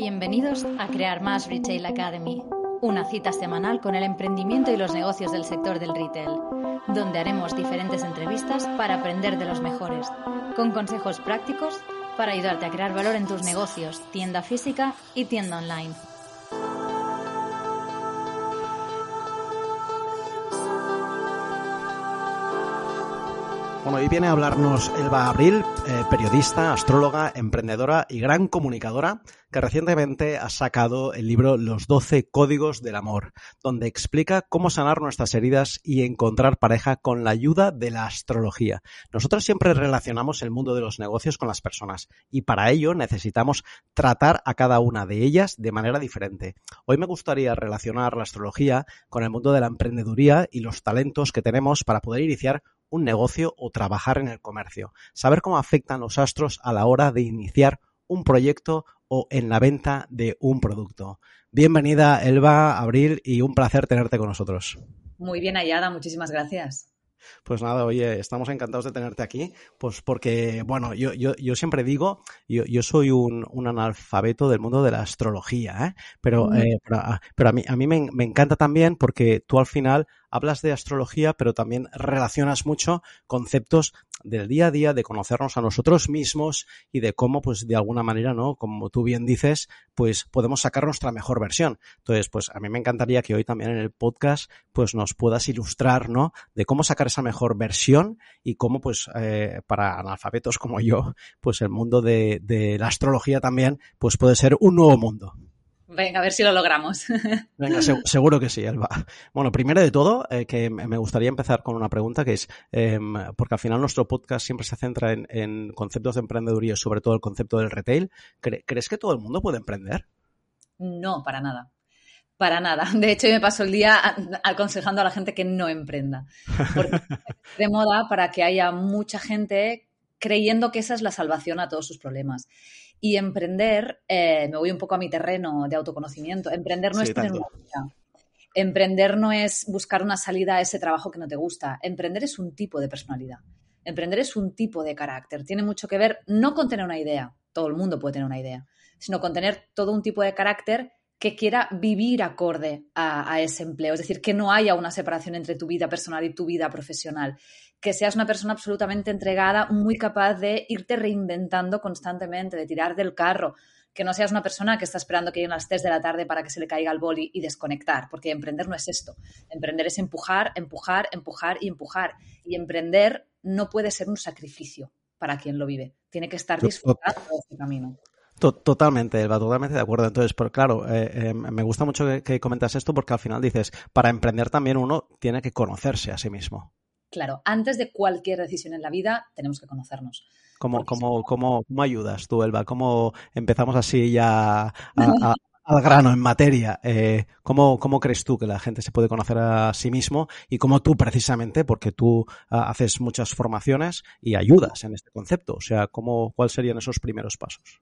Bienvenidos a Crear Más Retail Academy, una cita semanal con el emprendimiento y los negocios del sector del retail, donde haremos diferentes entrevistas para aprender de los mejores, con consejos prácticos para ayudarte a crear valor en tus negocios, tienda física y tienda online. Bueno, hoy viene a hablarnos Elba Abril, eh, periodista, astróloga, emprendedora y gran comunicadora, que recientemente ha sacado el libro Los 12 Códigos del Amor, donde explica cómo sanar nuestras heridas y encontrar pareja con la ayuda de la astrología. Nosotros siempre relacionamos el mundo de los negocios con las personas y para ello necesitamos tratar a cada una de ellas de manera diferente. Hoy me gustaría relacionar la astrología con el mundo de la emprendeduría y los talentos que tenemos para poder iniciar un negocio o trabajar en el comercio. Saber cómo afectan los astros a la hora de iniciar un proyecto o en la venta de un producto. Bienvenida, Elba, Abril, y un placer tenerte con nosotros. Muy bien hallada, muchísimas gracias. Pues nada, oye, estamos encantados de tenerte aquí, pues porque, bueno, yo, yo, yo siempre digo, yo, yo soy un, un, analfabeto del mundo de la astrología, ¿eh? pero, eh, pero, pero, a mí, a mí me, me encanta también porque tú al final hablas de astrología, pero también relacionas mucho conceptos del día a día, de conocernos a nosotros mismos y de cómo, pues, de alguna manera, ¿no? Como tú bien dices, pues podemos sacar nuestra mejor versión. Entonces, pues a mí me encantaría que hoy también en el podcast, pues nos puedas ilustrar, ¿no? De cómo sacar esa mejor versión y cómo, pues, eh, para analfabetos como yo, pues el mundo de, de la astrología también, pues puede ser un nuevo mundo. Venga, a ver si lo logramos. Venga, se seguro que sí, Elba. Bueno, primero de todo, eh, que me gustaría empezar con una pregunta que es, eh, porque al final nuestro podcast siempre se centra en, en, conceptos de emprendeduría, sobre todo el concepto del retail. ¿Cre ¿Crees que todo el mundo puede emprender? No, para nada. Para nada. De hecho, me paso el día aconsejando a la gente que no emprenda. Porque de moda para que haya mucha gente creyendo que esa es la salvación a todos sus problemas. Y emprender, eh, me voy un poco a mi terreno de autoconocimiento, emprender no sí, es tener una vida. Emprender no es buscar una salida a ese trabajo que no te gusta. Emprender es un tipo de personalidad. Emprender es un tipo de carácter. Tiene mucho que ver no con tener una idea, todo el mundo puede tener una idea, sino con tener todo un tipo de carácter que quiera vivir acorde a, a, ese empleo. Es decir, que no haya una separación entre tu vida personal y tu vida profesional. Que seas una persona absolutamente entregada, muy capaz de irte reinventando constantemente, de tirar del carro. Que no seas una persona que está esperando que lleguen las 3 de la tarde para que se le caiga el boli y desconectar, porque emprender no es esto. Emprender es empujar, empujar, empujar y empujar. Y emprender no puede ser un sacrificio para quien lo vive. Tiene que estar disfrutando de ese camino. Totalmente, Elba, totalmente de acuerdo. Entonces, pero claro, eh, eh, me gusta mucho que, que, comentas esto porque al final dices, para emprender también uno tiene que conocerse a sí mismo. Claro, antes de cualquier decisión en la vida tenemos que conocernos. ¿Cómo, cómo, cómo, cómo ayudas tú, Elba? ¿Cómo empezamos así ya a, a, al grano, en materia? Eh, ¿cómo, ¿Cómo crees tú que la gente se puede conocer a sí mismo y cómo tú precisamente, porque tú uh, haces muchas formaciones y ayudas en este concepto? O sea, ¿cómo, ¿cuáles serían esos primeros pasos?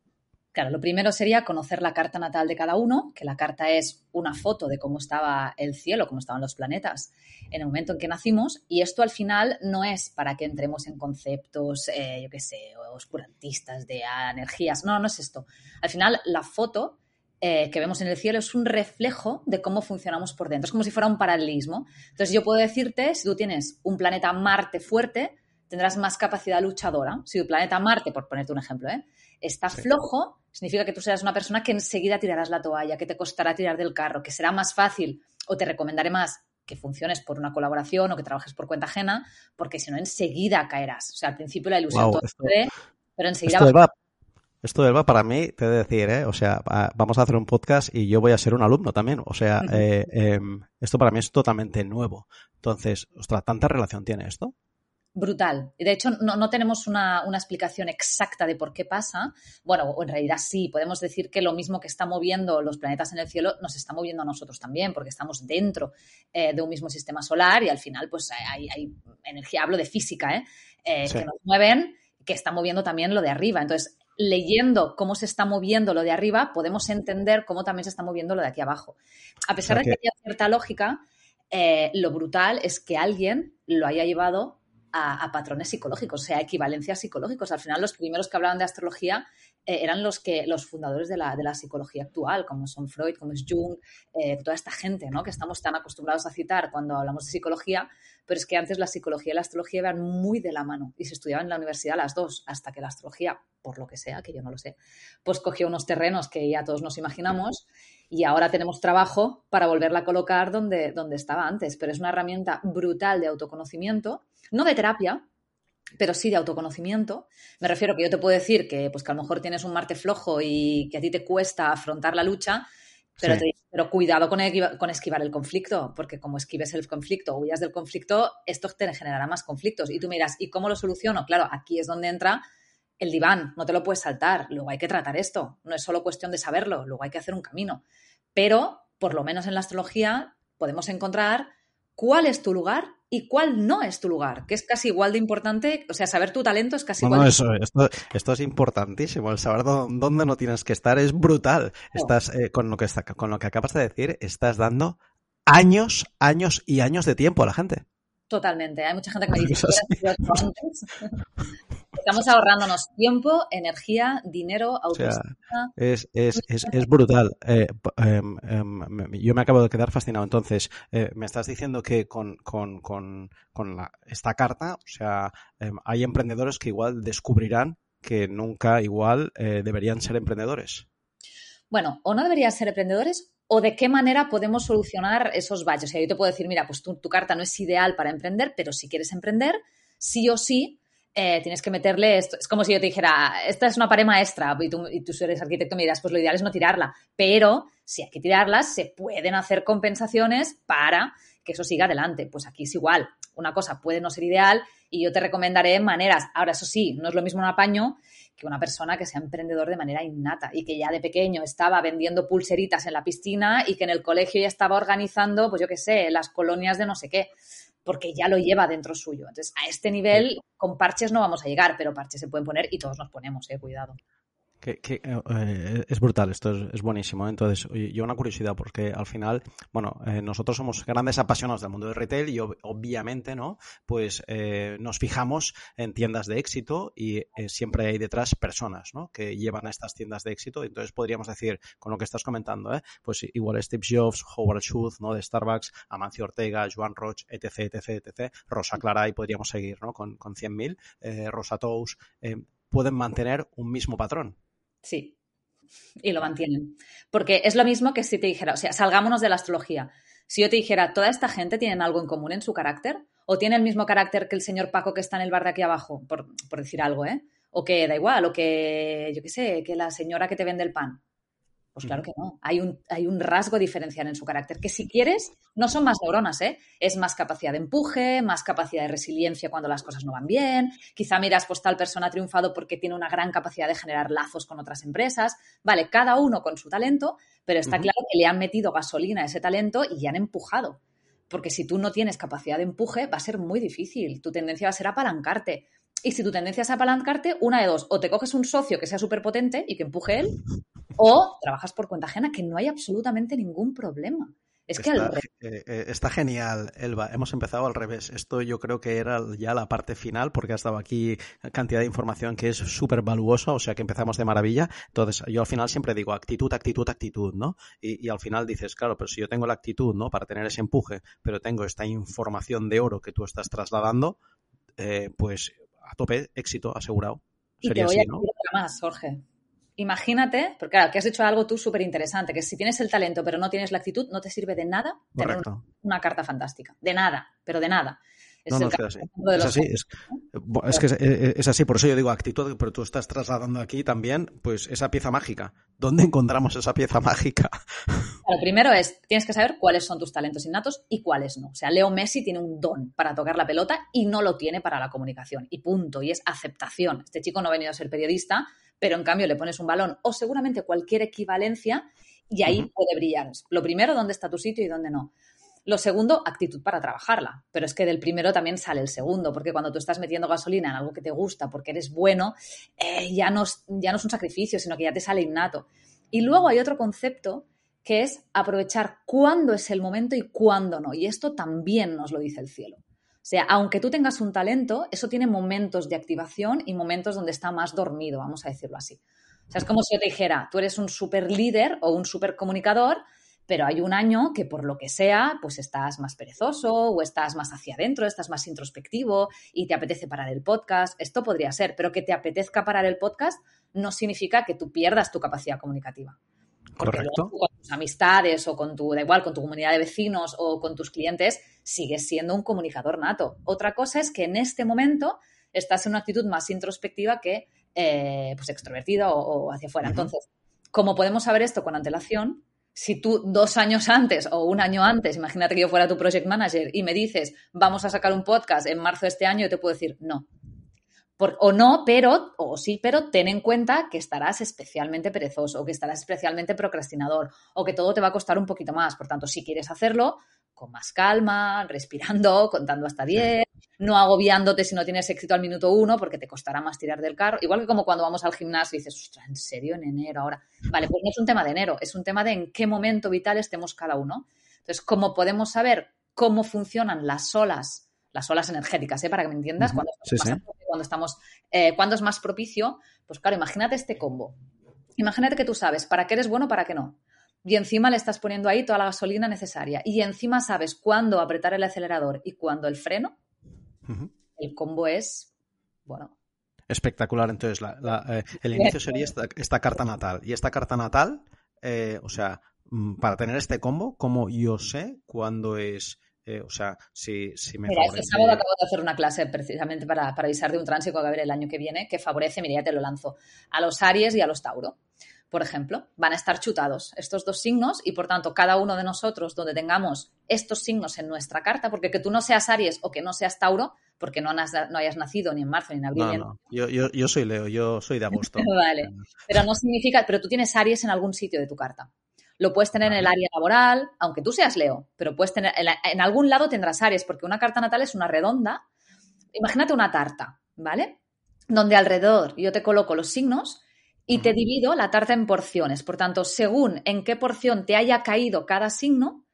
Claro, lo primero sería conocer la carta natal de cada uno, que la carta es una foto de cómo estaba el cielo, cómo estaban los planetas en el momento en que nacimos, y esto al final no es para que entremos en conceptos, eh, yo qué sé, oscurantistas de energías, no, no es esto. Al final la foto eh, que vemos en el cielo es un reflejo de cómo funcionamos por dentro, es como si fuera un paralelismo. Entonces yo puedo decirte, si tú tienes un planeta Marte fuerte, tendrás más capacidad luchadora. Si tu planeta Marte, por ponerte un ejemplo, ¿eh? Está sí. flojo, significa que tú serás una persona que enseguida tirarás la toalla, que te costará tirar del carro, que será más fácil o te recomendaré más que funciones por una colaboración o que trabajes por cuenta ajena, porque si no, enseguida caerás. O sea, al principio la ilusión wow, todo esto, puede, pero enseguida... Esto va, esto de Elba, para mí, te he de decir, ¿eh? o sea, vamos a hacer un podcast y yo voy a ser un alumno también. O sea, eh, eh, esto para mí es totalmente nuevo. Entonces, ostras, ¿tanta relación tiene esto? Brutal. De hecho, no, no tenemos una, una, explicación exacta de por qué pasa. Bueno, en realidad sí, podemos decir que lo mismo que está moviendo los planetas en el cielo nos está moviendo a nosotros también, porque estamos dentro eh, de un mismo sistema solar y al final, pues hay, hay energía, hablo de física, ¿eh? eh sí. que nos mueven, que está moviendo también lo de arriba. Entonces, leyendo cómo se está moviendo lo de arriba, podemos entender cómo también se está moviendo lo de aquí abajo. A pesar okay. de que haya cierta lógica, lo brutal es que alguien lo haya llevado a, patrones psicológicos, o sea, equivalencias psicológicos. Al final, los primeros que hablaban de astrología eh, eran los, que, los fundadores de la, de la, psicología actual, como son Freud, como es Jung, eh, toda esta gente ¿no? que estamos tan acostumbrados a citar cuando hablamos de psicología, pero es que antes la psicología y la astrología iban muy de la mano y se estudiaban en la universidad las dos, hasta que la astrología, por lo que sea, que yo no lo sé, pues cogió unos terrenos que ya todos nos imaginamos y ahora tenemos trabajo para volverla a colocar donde, donde estaba antes, pero es una herramienta brutal de autoconocimiento, no de terapia, pero sí de autoconocimiento. Me refiero que yo te puedo decir que, pues, que a lo mejor tienes un Marte flojo y que a ti te cuesta afrontar la lucha, pero, pero cuidado con, con, esquivar el conflicto, porque como esquives el conflicto o huyas del conflicto, esto te generará más conflictos. Y tú miras, ¿y cómo lo soluciono? Claro, aquí es donde entra el diván, no te lo puedes saltar, luego hay que tratar esto, no es solo cuestión de saberlo, luego hay que hacer un camino. Pero, por lo menos en la astrología, podemos encontrar cuál es tu lugar y cuál no es tu lugar, que es casi igual de importante, o sea, saber tu talento es casi igual. No, eso, esto, esto, es importantísimo, el saber dónde no tienes que estar es brutal. Estás, eh, con, lo que está, con lo que acabas de decir, estás dando años, años y años de tiempo a la gente. Totalmente. Hay mucha gente que me dice, Estamos ahorrándonos tiempo, energía, dinero, autoestima. es, es, es, es, brutal. Eh, em, em, yo me acabo de quedar fascinado. Entonces, eh, me estás diciendo que con, con, con, con la, esta carta, o sea, em, hay emprendedores que igual descubrirán que nunca igual eh, deberían ser emprendedores. Bueno, o no deberían ser emprendedores o de qué manera podemos solucionar esos valles. O sea, yo te puedo decir, mira, pues tu, tu carta no es ideal para emprender, pero si quieres emprender, sí o sí eh, tienes que meterle esto. Es como si yo te dijera, esta es una pared maestra y tú, y tú eres arquitecto me dirás, pues lo ideal es no tirarla. Pero si hay que tirarlas, se pueden hacer compensaciones para que eso siga adelante. Pues aquí es igual. Una cosa puede no ser ideal y yo te recomendaré maneras. Ahora, eso sí, no es lo mismo un apaño que una persona que sea emprendedor de manera innata y que ya de pequeño estaba vendiendo pulseritas en la piscina y que en el colegio ya estaba organizando, pues yo qué sé, las colonias de no sé qué porque ya lo lleva dentro suyo. Entonces, a este nivel, con parches no vamos a llegar, pero parches se pueden poner y todos nos ponemos, eh, cuidado. Que, eh, es brutal, esto es, buenísimo. Entonces, yo una curiosidad, porque al final, bueno, eh, nosotros somos grandes apasionados del mundo del retail y obviamente, ¿no? Pues eh, nos fijamos en tiendas de éxito y eh, siempre hay detrás personas, ¿no? Que llevan a estas tiendas de éxito. Entonces podríamos decir, con lo que estás comentando, ¿eh? Pues igual Steve Jobs, Howard Schultz, ¿no? De Starbucks, Amancio Ortega, Joan Roch, etc, etc, etc. Rosa Clara y podríamos seguir, ¿no? Con, con 100.000, eh, Rosa Tous, pueden mantener un mismo patrón Sí. Y lo mantienen. Porque es lo mismo que si te dijera, o sea, salgámonos de la astrología. Si yo te dijera, ¿toda esta gente tienen algo en común en su carácter? ¿O tiene el mismo carácter que el señor Paco que está en el bar de aquí abajo? Por, por decir algo, ¿eh? O que da igual, o que, yo qué sé, que la señora que te vende el pan. Pues claro que no. Hay un, hay un rasgo diferencial en su carácter, que si quieres, no son más neuronas, ¿eh? Es más capacidad de empuje, más capacidad de resiliencia cuando las cosas no van bien. Quizá miras, pues tal persona ha triunfado porque tiene una gran capacidad de generar lazos con otras empresas. Vale, cada uno con su talento, pero está claro que le han metido gasolina a ese talento y han empujado. Porque si tú no tienes capacidad de empuje, va a ser muy difícil. Tu tendencia va a ser apalancarte. Y si tu tendencia es apalancarte, una de dos, o te coges un socio que sea súper potente y que empuje él, o trabajas por cuenta ajena, que no hay absolutamente ningún problema. Es que está, eh, eh, está, genial, Elba. Hemos empezado al revés. Esto yo creo que era ya la parte final, porque ha estado aquí cantidad de información que es súper valuosa, o sea que empezamos de maravilla. Entonces, yo al final siempre digo actitud, actitud, actitud, ¿no? Y, y, al final dices, claro, pero si yo tengo la actitud, ¿no? Para tener ese empuje, pero tengo esta información de oro que tú estás trasladando, eh, pues a tope, éxito asegurado. Y Sería te voy así, a ¿no? más, Jorge. Imagínate, porque claro, que has hecho algo tú súper interesante, que si tienes el talento pero no tienes la actitud, no te sirve de nada tener una, una, carta fantástica. De nada, pero de nada. Es, no, no, es, así. es así. Es, es, que es, así, por eso yo digo actitud, pero tú estás trasladando aquí también, pues, esa pieza mágica. ¿Dónde encontramos esa pieza mágica? Lo primero es, tienes que saber cuáles son tus talentos innatos y cuáles no. O sea, Leo Messi tiene un don para tocar la pelota y no lo tiene para la comunicación. Y punto. Y es aceptación. Este chico no ha venido a ser periodista, pero en cambio le pones un balón o seguramente cualquier equivalencia y ahí uh -huh. puede brillar. Lo primero, dónde está tu sitio y dónde no. Lo segundo, actitud para trabajarla. Pero es que del primero también sale el segundo, porque cuando tú estás metiendo gasolina en algo que te gusta, porque eres bueno, eh, ya, no, ya no es un sacrificio, sino que ya te sale innato. Y luego hay otro concepto que es aprovechar cuándo es el momento y cuándo no. Y esto también nos lo dice el cielo. O sea, aunque tú tengas un talento, eso tiene momentos de activación y momentos donde está más dormido, vamos a decirlo así. O sea, es como si yo te dijera, tú eres un super líder o un super comunicador, pero hay un año que por lo que sea, pues estás más perezoso o estás más hacia adentro, estás más introspectivo y te apetece parar el podcast. Esto podría ser, pero que te apetezca parar el podcast no significa que tú pierdas tu capacidad comunicativa. Correcto. con tus amistades o con tu, da igual, con tu comunidad de vecinos o con tus clientes, sigues siendo un comunicador nato. Otra cosa es que en este momento estás en una actitud más introspectiva que eh, pues extrovertida o, hacia afuera. Entonces, como podemos saber esto con antelación? Si tú dos años antes o un año antes, imagínate que yo fuera tu project manager y me dices, vamos a sacar un podcast en marzo de este año, yo te puedo decir, no, o no, pero, o sí, pero ten en cuenta que estarás especialmente perezoso, o que estarás especialmente procrastinador, o que todo te va a costar un poquito más. Por tanto, si quieres hacerlo, con más calma, respirando, contando hasta 10, no agobiándote si no tienes éxito al minuto uno, porque te costará más tirar del carro. Igual que como cuando vamos al gimnasio y dices, ostras, ¿en serio en enero ahora? Vale, pues no es un tema de enero, es un tema de en qué momento vital estemos cada uno. Entonces, ¿cómo podemos saber cómo funcionan las olas las olas energéticas, ¿eh? para que me entiendas, cuando, estamos, eh, cuando es más propicio, pues claro, imagínate este combo. Imagínate que tú sabes para qué eres bueno, para qué no. Y encima le estás poniendo ahí toda la gasolina necesaria. Y encima sabes cuándo apretar el acelerador y cuándo el freno. El combo es, bueno, Espectacular. Entonces, eh, el inicio sería esta, carta natal. Y esta carta natal, o sea, mm, para tener este combo, como yo sé cuándo es eh, o sea, si, me Mira, este sábado acabo de hacer una clase precisamente para, avisar de un tránsito que va a haber el año que viene que favorece, mira, ya te lo lanzo, a los Aries y a los Tauro. Por ejemplo, van a estar chutados estos dos signos y por tanto cada uno de nosotros donde tengamos estos signos en nuestra carta, porque que tú no seas Aries o que no seas Tauro, porque no, no hayas nacido ni en marzo ni en abril. No, no. Yo, yo, yo, soy Leo, yo soy de agosto. vale, pero no significa, pero tú tienes Aries en algún sitio de tu carta. Lo puedes tener en el área laboral, aunque tú seas Leo, pero puedes tener, en, algún lado tendrás Aries, porque una carta natal es una redonda. Imagínate una tarta, ¿vale? Donde alrededor yo te coloco los signos y te divido la tarta en porciones. Por tanto, según en qué porción te haya caído cada signo,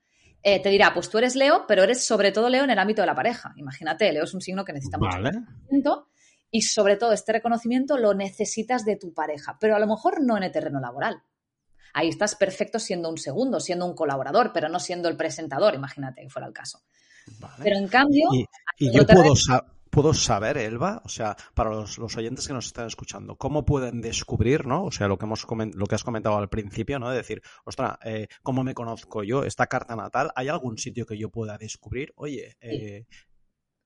eh, te dirá, pues tú eres Leo, pero eres sobre todo Leo en el ámbito de la pareja. Imagínate, Leo es un signo que necesita mucho reconocimiento y sobre todo este reconocimiento lo necesitas de tu pareja, pero a lo mejor no en el terreno laboral ahí estás perfecto siendo un segundo, siendo un colaborador, pero no siendo el presentador, imagínate que fuera el caso. Pero en cambio... Y, yo puedo, puedo saber, Elba, o sea, para los, oyentes que nos están escuchando, cómo pueden descubrir, ¿no? O sea, lo que hemos lo que has comentado al principio, ¿no? De decir, ostras, eh, ¿cómo me conozco yo? Esta carta natal, ¿hay algún sitio que yo pueda descubrir? Oye, eh,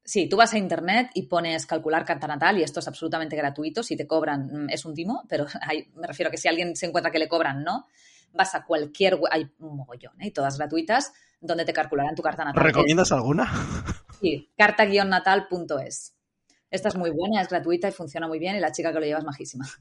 Sí, tú vas a internet y pones calcular carta natal y esto es absolutamente gratuito. Si te cobran mm, es un timo, pero me refiero a que si alguien se encuentra que le cobran, no. Vas a cualquier web, hay un mogollón, ¿eh? todas gratuitas, donde te calcularán tu carta natal. ¿Recomiendas alguna? Sí, carta-natal.es. Esta es muy buena, es gratuita y funciona muy bien y la chica que lo lleva es majísima.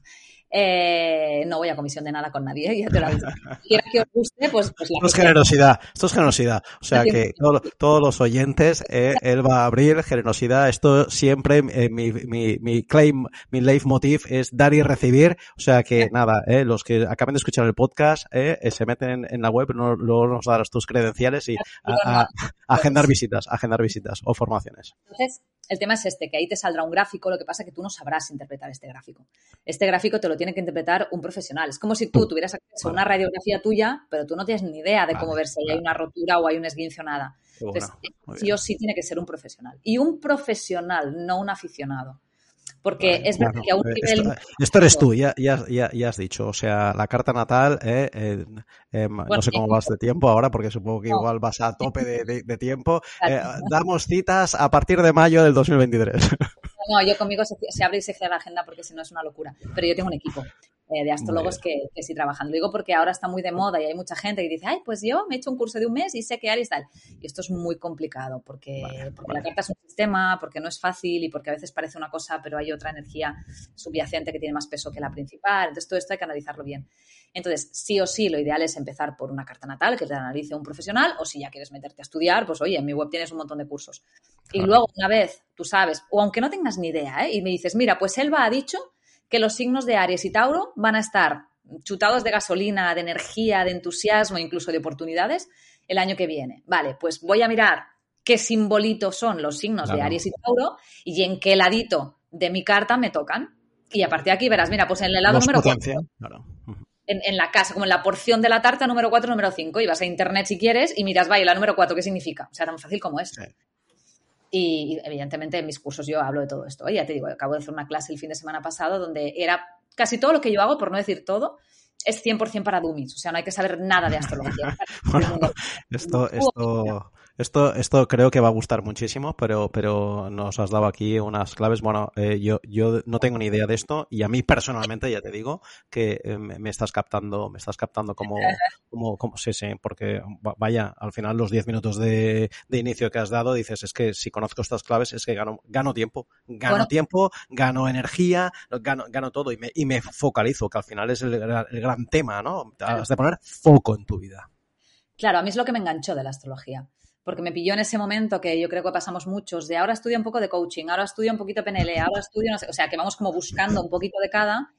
Eh, no voy a comisión de nada con nadie, ya te lo. Si que os guste, pues, pues Esto es generosidad, esto es generosidad. O sea que todos los oyentes, eh, él va a abrir generosidad. Esto siempre, eh, mi, mi, mi, claim, mi leitmotiv es dar y recibir. O sea que nada, eh, los que acaben de escuchar el podcast, eh, eh se meten en la web, no, luego nos darás tus credenciales y a, a, agendar visitas, agendar visitas o formaciones. Entonces, el tema es este, que ahí te saldrá un gráfico, lo que pasa es que tú no sabrás interpretar este gráfico. Este gráfico te lo tiene que interpretar un profesional. Es como si tú tuvieras acceso a una radiografía tuya, pero tú no tienes ni idea de cómo ver si hay una rotura o hay un esguince o nada. Entonces, sí o sí tiene que ser un profesional. Y un profesional, no un aficionado. Porque es verdad que a un nivel... Esto, eres tú, ya, ya, ya, has dicho. O sea, la carta natal, eh, eh, em, no sé cómo vas de tiempo ahora, porque supongo que igual vas a tope de, tiempo. Eh, damos citas a partir de mayo del 2023. No, yo conmigo se, abre y se cierra la agenda porque si no es una locura. Pero yo tengo un equipo. Eh, de astrólogos que, que sí trabajan. Lo digo porque ahora está muy de moda y hay mucha gente que dice, ay, pues yo me he hecho un curso de un mes y sé que Aries tal. Y esto es muy complicado porque, porque la carta es un sistema, porque no es fácil y porque a veces parece una cosa, pero hay otra energía subyacente que tiene más peso que la principal. Entonces, todo esto hay que analizarlo bien. Entonces, sí o sí, lo ideal es empezar por una carta natal que te analice un profesional o si ya quieres meterte a estudiar, pues oye, en mi web tienes un montón de cursos. Y luego, una vez tú sabes, o aunque no tengas ni idea, ¿eh? y me dices, mira, pues Elba ha dicho que los signos de Aries y Tauro van a estar chutados de gasolina, de energía, de entusiasmo, incluso de oportunidades el año que viene. Vale, pues voy a mirar qué simbolitos son los signos de Aries y Tauro y en qué ladito de mi carta me tocan. Y a partir de aquí verás, mira, pues en el lado número 4. En, la casa, como en la porción de la tarta número 4, número 5. Y vas a internet si quieres y miras, vaya, la número 4, ¿qué significa? O sea, tan fácil como esto. Y, evidentemente en mis cursos yo hablo de todo esto. Ya te digo, acabo de hacer una clase el fin de semana pasado donde era casi todo lo que yo hago, por no decir todo, es 100% para dummies. O sea, no hay que saber nada de astrología. esto, esto, esto, esto creo que va a gustar muchísimo, pero, pero nos has dado aquí unas claves. Bueno, eh, yo, yo no tengo ni idea de esto y a mí personalmente ya te digo que eh, me estás captando, me estás captando como, como, como sí, sí, porque vaya, al final los 10 minutos de, de, inicio que has dado dices, es que si conozco estas claves es que gano, gano tiempo, gano tiempo, gano energía, gano, gano todo y me, y me focalizo, que al final es el, el gran tema, ¿no? Has de poner foco en tu vida. Claro, a mí es lo que me enganchó de la astrología porque me pilló en ese momento que yo creo que pasamos muchos, de ahora estudio un poco de coaching, ahora estudio un poquito PNL, ahora estudio, no sé, o sea, que vamos como buscando un poquito de cada,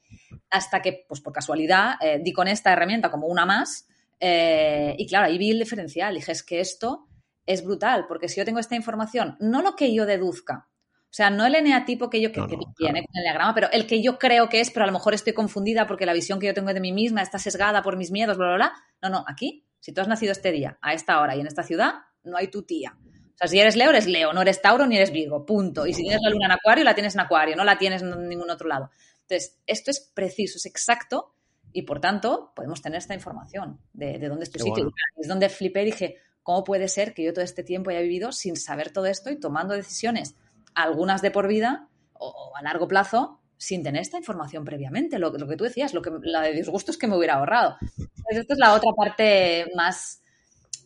hasta que, pues por casualidad, eh, di con esta herramienta como una más, eh, y claro, ahí vi el diferencial, dije, es que esto es brutal, porque si yo tengo esta información, no lo que yo deduzca, o sea, no el eneatipo que yo que, viene con el diagrama, pero el que yo creo que es, pero a lo mejor estoy confundida porque la visión que yo tengo de mí misma está sesgada por mis miedos, bla, bla, bla. No, no, aquí, si tú has nacido este día, a esta hora y en esta ciudad, no hay tu tía. O sea, si eres Leo, eres Leo, no eres Tauro ni eres Virgo, punto. Y si tienes la luna en Acuario, la tienes en Acuario, no la tienes en ningún otro lado. Entonces, esto es preciso, es exacto y por tanto podemos tener esta información de, dónde es tu sitio. Es donde flipé y dije, ¿cómo puede ser que yo todo este tiempo haya vivido sin saber todo esto y tomando decisiones, algunas de por vida o, a largo plazo, sin tener esta información previamente? Lo, que tú decías, lo que, la de disgustos que me hubiera ahorrado. Entonces, esto es la otra parte más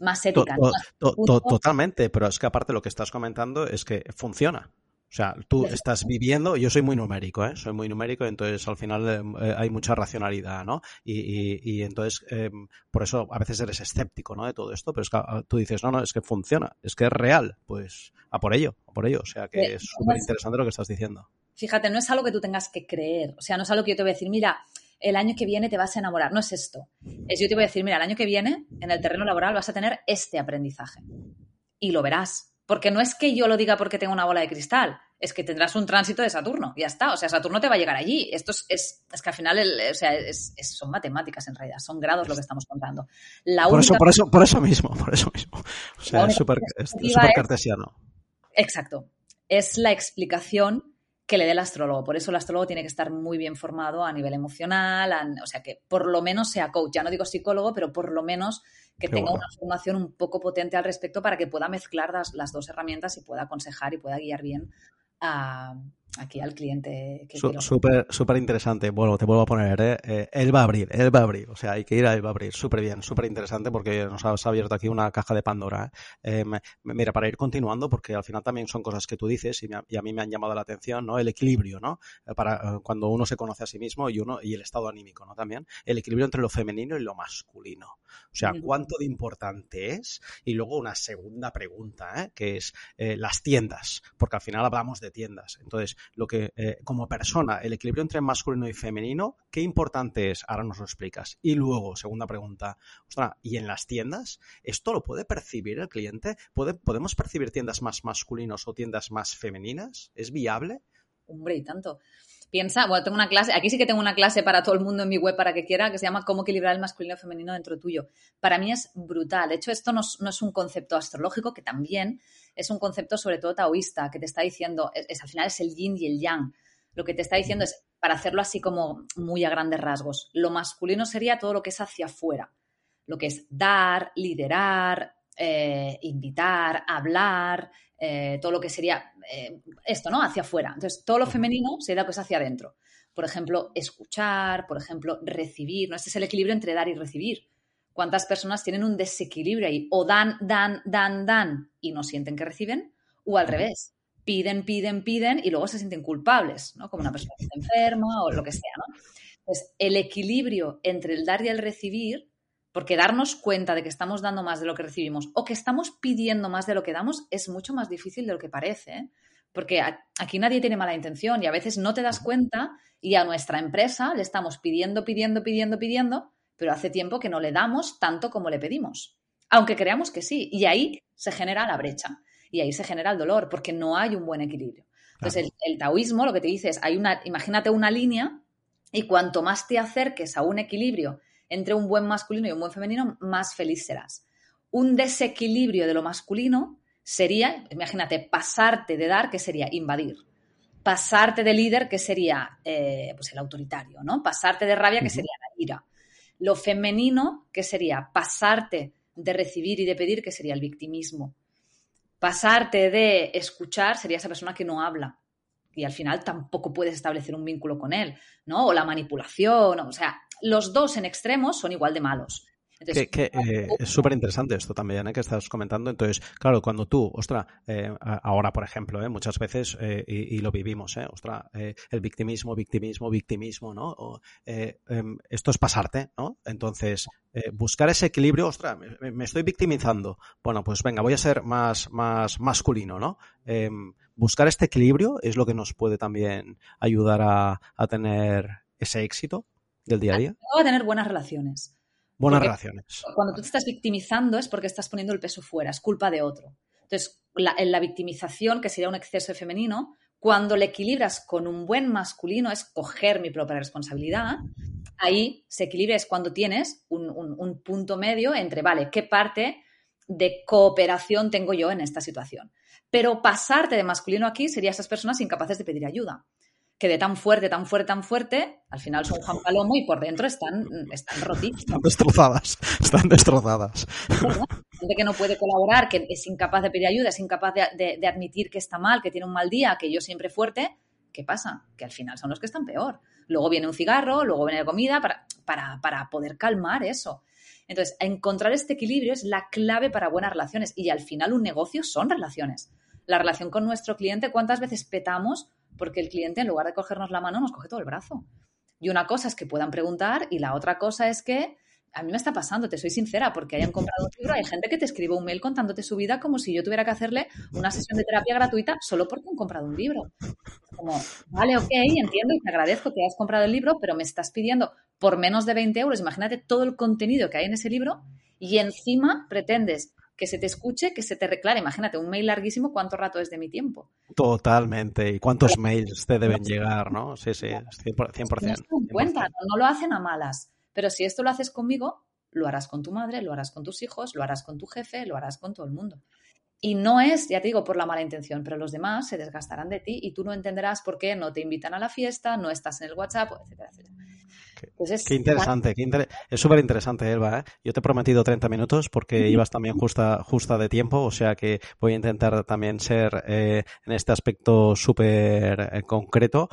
más ética. totalmente, pero es que aparte lo que estás comentando es que funciona. O sea, tú estás viviendo, yo soy muy numérico, ¿eh? soy muy numérico, entonces al final eh, hay mucha racionalidad, ¿no? Y, entonces, em, por eso a veces eres escéptico, ¿no? De todo esto, pero es que ah, tú dices, no, no, es que funciona, es que es real, pues a por ello, a por ello. O sea, que es súper interesante lo que estás diciendo. Fíjate, no es algo que tú tengas que creer, o sea, no es algo que yo te voy a decir, mira, el año que viene te vas a enamorar. No es esto. Es yo te voy a decir, mira, el año que viene en el terreno laboral vas a tener este aprendizaje. Y lo verás. Porque no es que yo lo diga porque tengo una bola de cristal, es que tendrás un tránsito de Saturno. Ya está. O sea, Saturno te va a llegar allí. Esto es, es, que al final o sea, son matemáticas en realidad, son grados lo que estamos contando. por, eso, por, eso, por eso mismo, por eso mismo. O sea, es súper cartesiano. Exacto. Es la explicación que le dé el astrólogo. Por eso el astrólogo tiene que estar muy bien formado a nivel emocional, o sea, que por lo menos sea coach. Ya no digo psicólogo, pero por lo menos que tenga una formación un poco potente al respecto para que pueda mezclar las, las, dos herramientas y pueda aconsejar y pueda guiar bien a, aquí al cliente que Súper súper interesante. Bueno, te vuelvo a poner, ¿eh? ¿eh? él va a abrir, él va a abrir. O sea, hay que ir a él va a abrir. Súper bien, súper interesante porque nos has abierto aquí una caja de Pandora. ¿eh? Eh, mira, para ir continuando, porque al final también son cosas que tú dices y, a mí me han llamado la atención, ¿no? El equilibrio, ¿no? Para cuando uno se conoce a sí mismo y uno y el estado anímico, ¿no? También el equilibrio entre lo femenino y lo masculino. O sea, ¿cuánto de importante es? Y luego una segunda pregunta, que es las tiendas, porque al final hablamos de tiendas. Entonces, lo que eh, como persona, el equilibrio entre masculino y femenino, ¿qué importante es? Ahora nos lo explicas. Y luego, segunda pregunta, ostras, ¿y en las tiendas? ¿Esto lo puede percibir el cliente? ¿Puede, ¿Podemos percibir tiendas más masculinos o tiendas más femeninas? ¿Es viable? Hombre, y tanto. Piensa, bueno, tengo una clase, aquí sí que tengo una clase para todo el mundo en mi web para que quiera, que se llama Cómo equilibrar el masculino y femenino dentro tuyo. Para mí es brutal. De hecho, esto no, es un concepto astrológico, que también es un concepto sobre todo taoísta, que te está diciendo, es, al final es el yin y el yang. Lo que te está diciendo es, para hacerlo así como muy a grandes rasgos, lo masculino sería todo lo que es hacia afuera, lo que es dar, liderar, eh, invitar, hablar, eh, todo lo que sería eh, esto, ¿no? Hacia afuera. Entonces, todo lo femenino sería lo que es hacia adentro. Por ejemplo, escuchar, por ejemplo, recibir, ¿no? Este es el equilibrio entre dar y recibir. ¿Cuántas personas tienen un desequilibrio ahí? O dan, dan, dan, dan y no sienten que reciben, o al revés. Piden, piden, piden y luego se sienten culpables, ¿no? Como una persona que está enferma o lo que sea, ¿no? Entonces, el equilibrio entre el dar y el recibir porque darnos cuenta de que estamos dando más de lo que recibimos o que estamos pidiendo más de lo que damos es mucho más difícil de lo que parece. ¿eh? Porque aquí nadie tiene mala intención y a veces no te das cuenta y a nuestra empresa le estamos pidiendo, pidiendo, pidiendo, pidiendo, pero hace tiempo que no le damos tanto como le pedimos. Aunque creamos que sí. Y ahí se genera la brecha y ahí se genera el dolor porque no hay un buen equilibrio. Entonces, el, taoísmo lo que te dice es, hay una, imagínate una línea y cuanto más te acerques a un equilibrio entre un buen masculino y un buen femenino, más feliz serás. Un desequilibrio de lo masculino sería, imagínate, pasarte de dar, que sería invadir. Pasarte de líder, que sería eh, pues el autoritario, ¿no? Pasarte de rabia, que sería la ira. Lo femenino, que sería pasarte de recibir y de pedir, que sería el victimismo. Pasarte de escuchar sería esa persona que no habla y al final tampoco puedes establecer un vínculo con él, ¿no? O la manipulación, o sea, los dos en extremos son igual de malos. Que, eh, es súper interesante esto también ¿eh? que estás comentando. Entonces, claro, cuando tú, ostra, eh, ahora por ejemplo, muchas veces, y, lo vivimos, eh, ostra, el victimismo, victimismo, victimismo, ¿no? Em, esto es pasarte, ¿no? Entonces, buscar ese equilibrio, ostra, me, estoy victimizando. Bueno, pues venga, voy a ser más, más masculino, ¿no? Em, buscar este equilibrio es lo que nos puede también ayudar a tener ese éxito del día a día? A tener buenas relaciones. Buenas relaciones. Cuando tú te estás victimizando es porque estás poniendo el peso fuera, es culpa de otro. Entonces, en la victimización, que sería un exceso de femenino, cuando le equilibras con un buen masculino, es coger mi propia responsabilidad, ahí se equilibra, es cuando tienes un, un punto medio entre, vale, ¿qué parte de cooperación tengo yo en esta situación? Pero pasarte de masculino aquí sería esas personas incapaces de pedir ayuda que de tan fuerte, tan fuerte, tan fuerte, al final son Juan Palomo y por dentro están, están rotísimos. Están destrozadas, están destrozadas. Gente que no puede colaborar, que es incapaz de pedir ayuda, es incapaz de, admitir que está mal, que tiene un mal día, que yo siempre fuerte, ¿qué pasa? Que al final son los que están peor. Luego viene un cigarro, luego viene la comida para, para, para poder calmar eso. Entonces, encontrar este equilibrio es la clave para buenas relaciones y al final un negocio son relaciones. La relación con nuestro cliente, ¿cuántas veces petamos porque el cliente en lugar de cogernos la mano nos coge todo el brazo. Y una cosa es que puedan preguntar y la otra cosa es que a mí me está pasando, te soy sincera, porque hayan comprado un libro, hay gente que te escribe un mail contándote su vida como si yo tuviera que hacerle una sesión de terapia gratuita solo porque han comprado un libro. Como, vale, ok, entiendo y te agradezco que hayas comprado el libro, pero me estás pidiendo por menos de 20 euros, imagínate todo el contenido que hay en ese libro y encima pretendes que se te escuche, que se te reclare. Imagínate, un mail larguísimo, ¿cuánto rato es de mi tiempo? Totalmente. ¿Y cuántos mails te deben llegar, no? Sí, sí, 100%. No, cuenta, no, lo hacen a malas. Pero si esto lo haces conmigo, lo harás con tu madre, lo harás con tus hijos, lo harás con tu jefe, lo harás con todo el mundo. Y no es, ya te digo, por la mala intención, pero los demás se desgastarán de ti y tú no entenderás por qué no te invitan a la fiesta, no estás en el WhatsApp, etcétera, etcétera. Pues qué interesante, es súper interesante, Elba. ¿eh? Yo te he prometido 30 minutos porque ibas también justa, justa de tiempo, o sea que voy a intentar también ser eh, en este aspecto súper eh, concreto,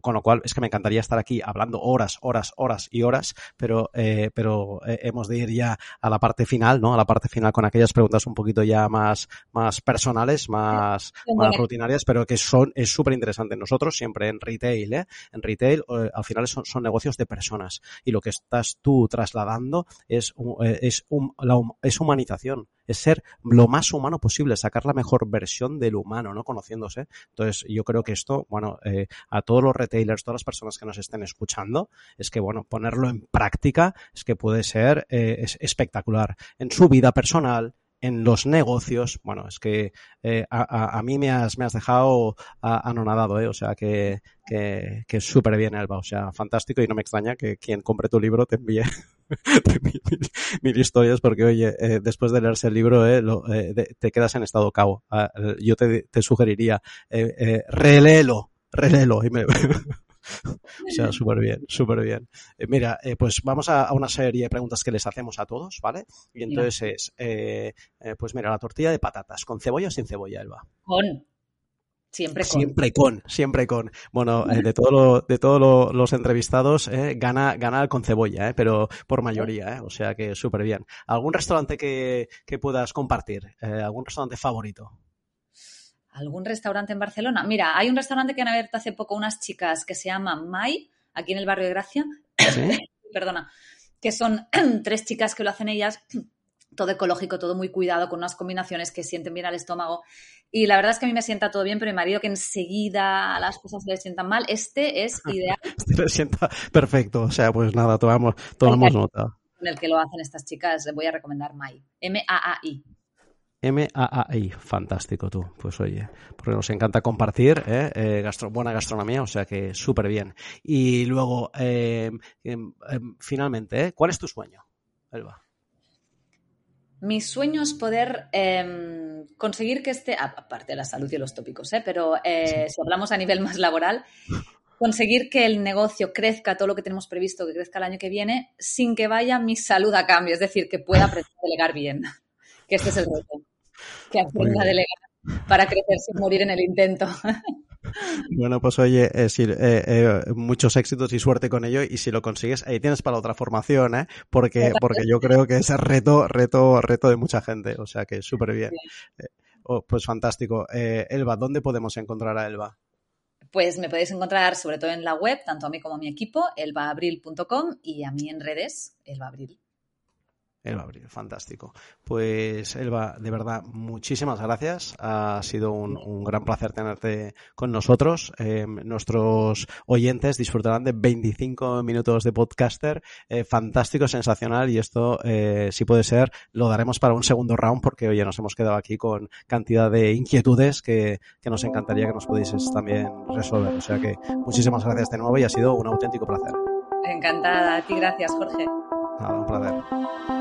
con lo cual es que me encantaría estar aquí hablando horas, horas, horas y horas, pero, pero hemos de ir ya a la parte final, ¿no? A la parte final con aquellas preguntas un poquito ya más, más personales, más, más rutinarias, pero que son, es súper interesante. Nosotros siempre en retail, ¿eh? En retail, al final son, son negocios de personas y lo que estás tú trasladando es, eh, es, es humanización, es ser lo más humano posible, sacar la mejor versión del humano, ¿no? Conociéndose. Entonces, yo creo que esto, bueno, eh, a todos los retailers, todas las personas que nos estén escuchando, es que, bueno, ponerlo en práctica es que puede ser eh, espectacular en su vida personal, en los negocios, bueno, es que eh, a, a, mí me has, me has dejado anonadado, ¿eh? o sea que, que, que súper bien, Elba, o sea, fantástico y no me extraña que quien compre tu libro te envíe, mil, historias porque, oye, eh, después de leerse el libro eh, eh, te quedas en estado cabo. Ah, yo te, te sugeriría, eh, reléelo, reléelo y me... o sea, súper bien, súper bien. Eh, mira, eh, pues vamos a, una serie de preguntas que les hacemos a todos, ¿vale? Y entonces es, eh, pues mira, la tortilla de patatas, ¿con cebolla o sin cebolla, Elba? Con. Siempre con. Siempre con, siempre con. Bueno, de todos de todos los entrevistados, gana, gana con cebolla, pero por mayoría, o sea que súper bien. ¿Algún restaurante que, que puedas compartir? ¿Algún restaurante favorito? ¿Algún restaurante en Barcelona? Mira, hay un restaurante que han abierto hace poco unas chicas que se llaman Mai, aquí en el barrio de Gracia. Perdona. Que son tres chicas que lo hacen ellas, todo ecológico, todo muy cuidado, con unas combinaciones que sienten bien al estómago. Y la verdad es que a mí me sienta todo bien, pero mi marido que enseguida las cosas le sientan mal, este es ideal. Este le sienta perfecto. O sea, pues nada, tomamos, tomamos nota. En el que lo hacen estas chicas, voy a recomendar Mai. M-A-A-I. M-A-A-I, fantástico tú. Pues oye, porque nos encanta compartir ¿eh? eh buena gastronomía, o sea que súper bien. Y luego, eh, em, em, finalmente, ¿eh? ¿cuál es tu sueño, Elba? Mi sueño es poder em, conseguir que este, aparte de la salud y los tópicos, pero si hablamos a nivel más laboral, conseguir que el negocio crezca, todo lo que tenemos previsto que crezca el año que viene, sin que vaya mi salud a cambio, es decir, que pueda delegar bien, que este es el reto que aprenda a delegar para crecer sin morir en el intento. Bueno, pues oye, eh, eh, eh, muchos éxitos y suerte con ello. Y si lo consigues, ahí tienes para otra formación, ¿eh? Porque, porque yo creo que es reto, reto, reto de mucha gente. O sea que súper bien. Oh, pues fantástico. Elba, ¿dónde podemos encontrar a Elba? Pues me podéis encontrar sobre todo en la web, tanto a mí como a mi equipo, elbaabril.com y a mí en redes, elbaabril. Elba Abril, fantástico. Pues Elba, de verdad, muchísimas gracias. Ha sido un, gran placer tenerte con nosotros. Eh, nuestros oyentes disfrutarán de 25 minutos de podcaster. Eh, fantástico, sensacional. Y esto, eh, si puede ser, lo daremos para un segundo round porque, oye, nos hemos quedado aquí con cantidad de inquietudes que, que nos encantaría que nos pudieses también resolver. O sea que muchísimas gracias de nuevo y ha sido un auténtico placer. Encantada. A ti, gracias, Jorge. Nada, un placer.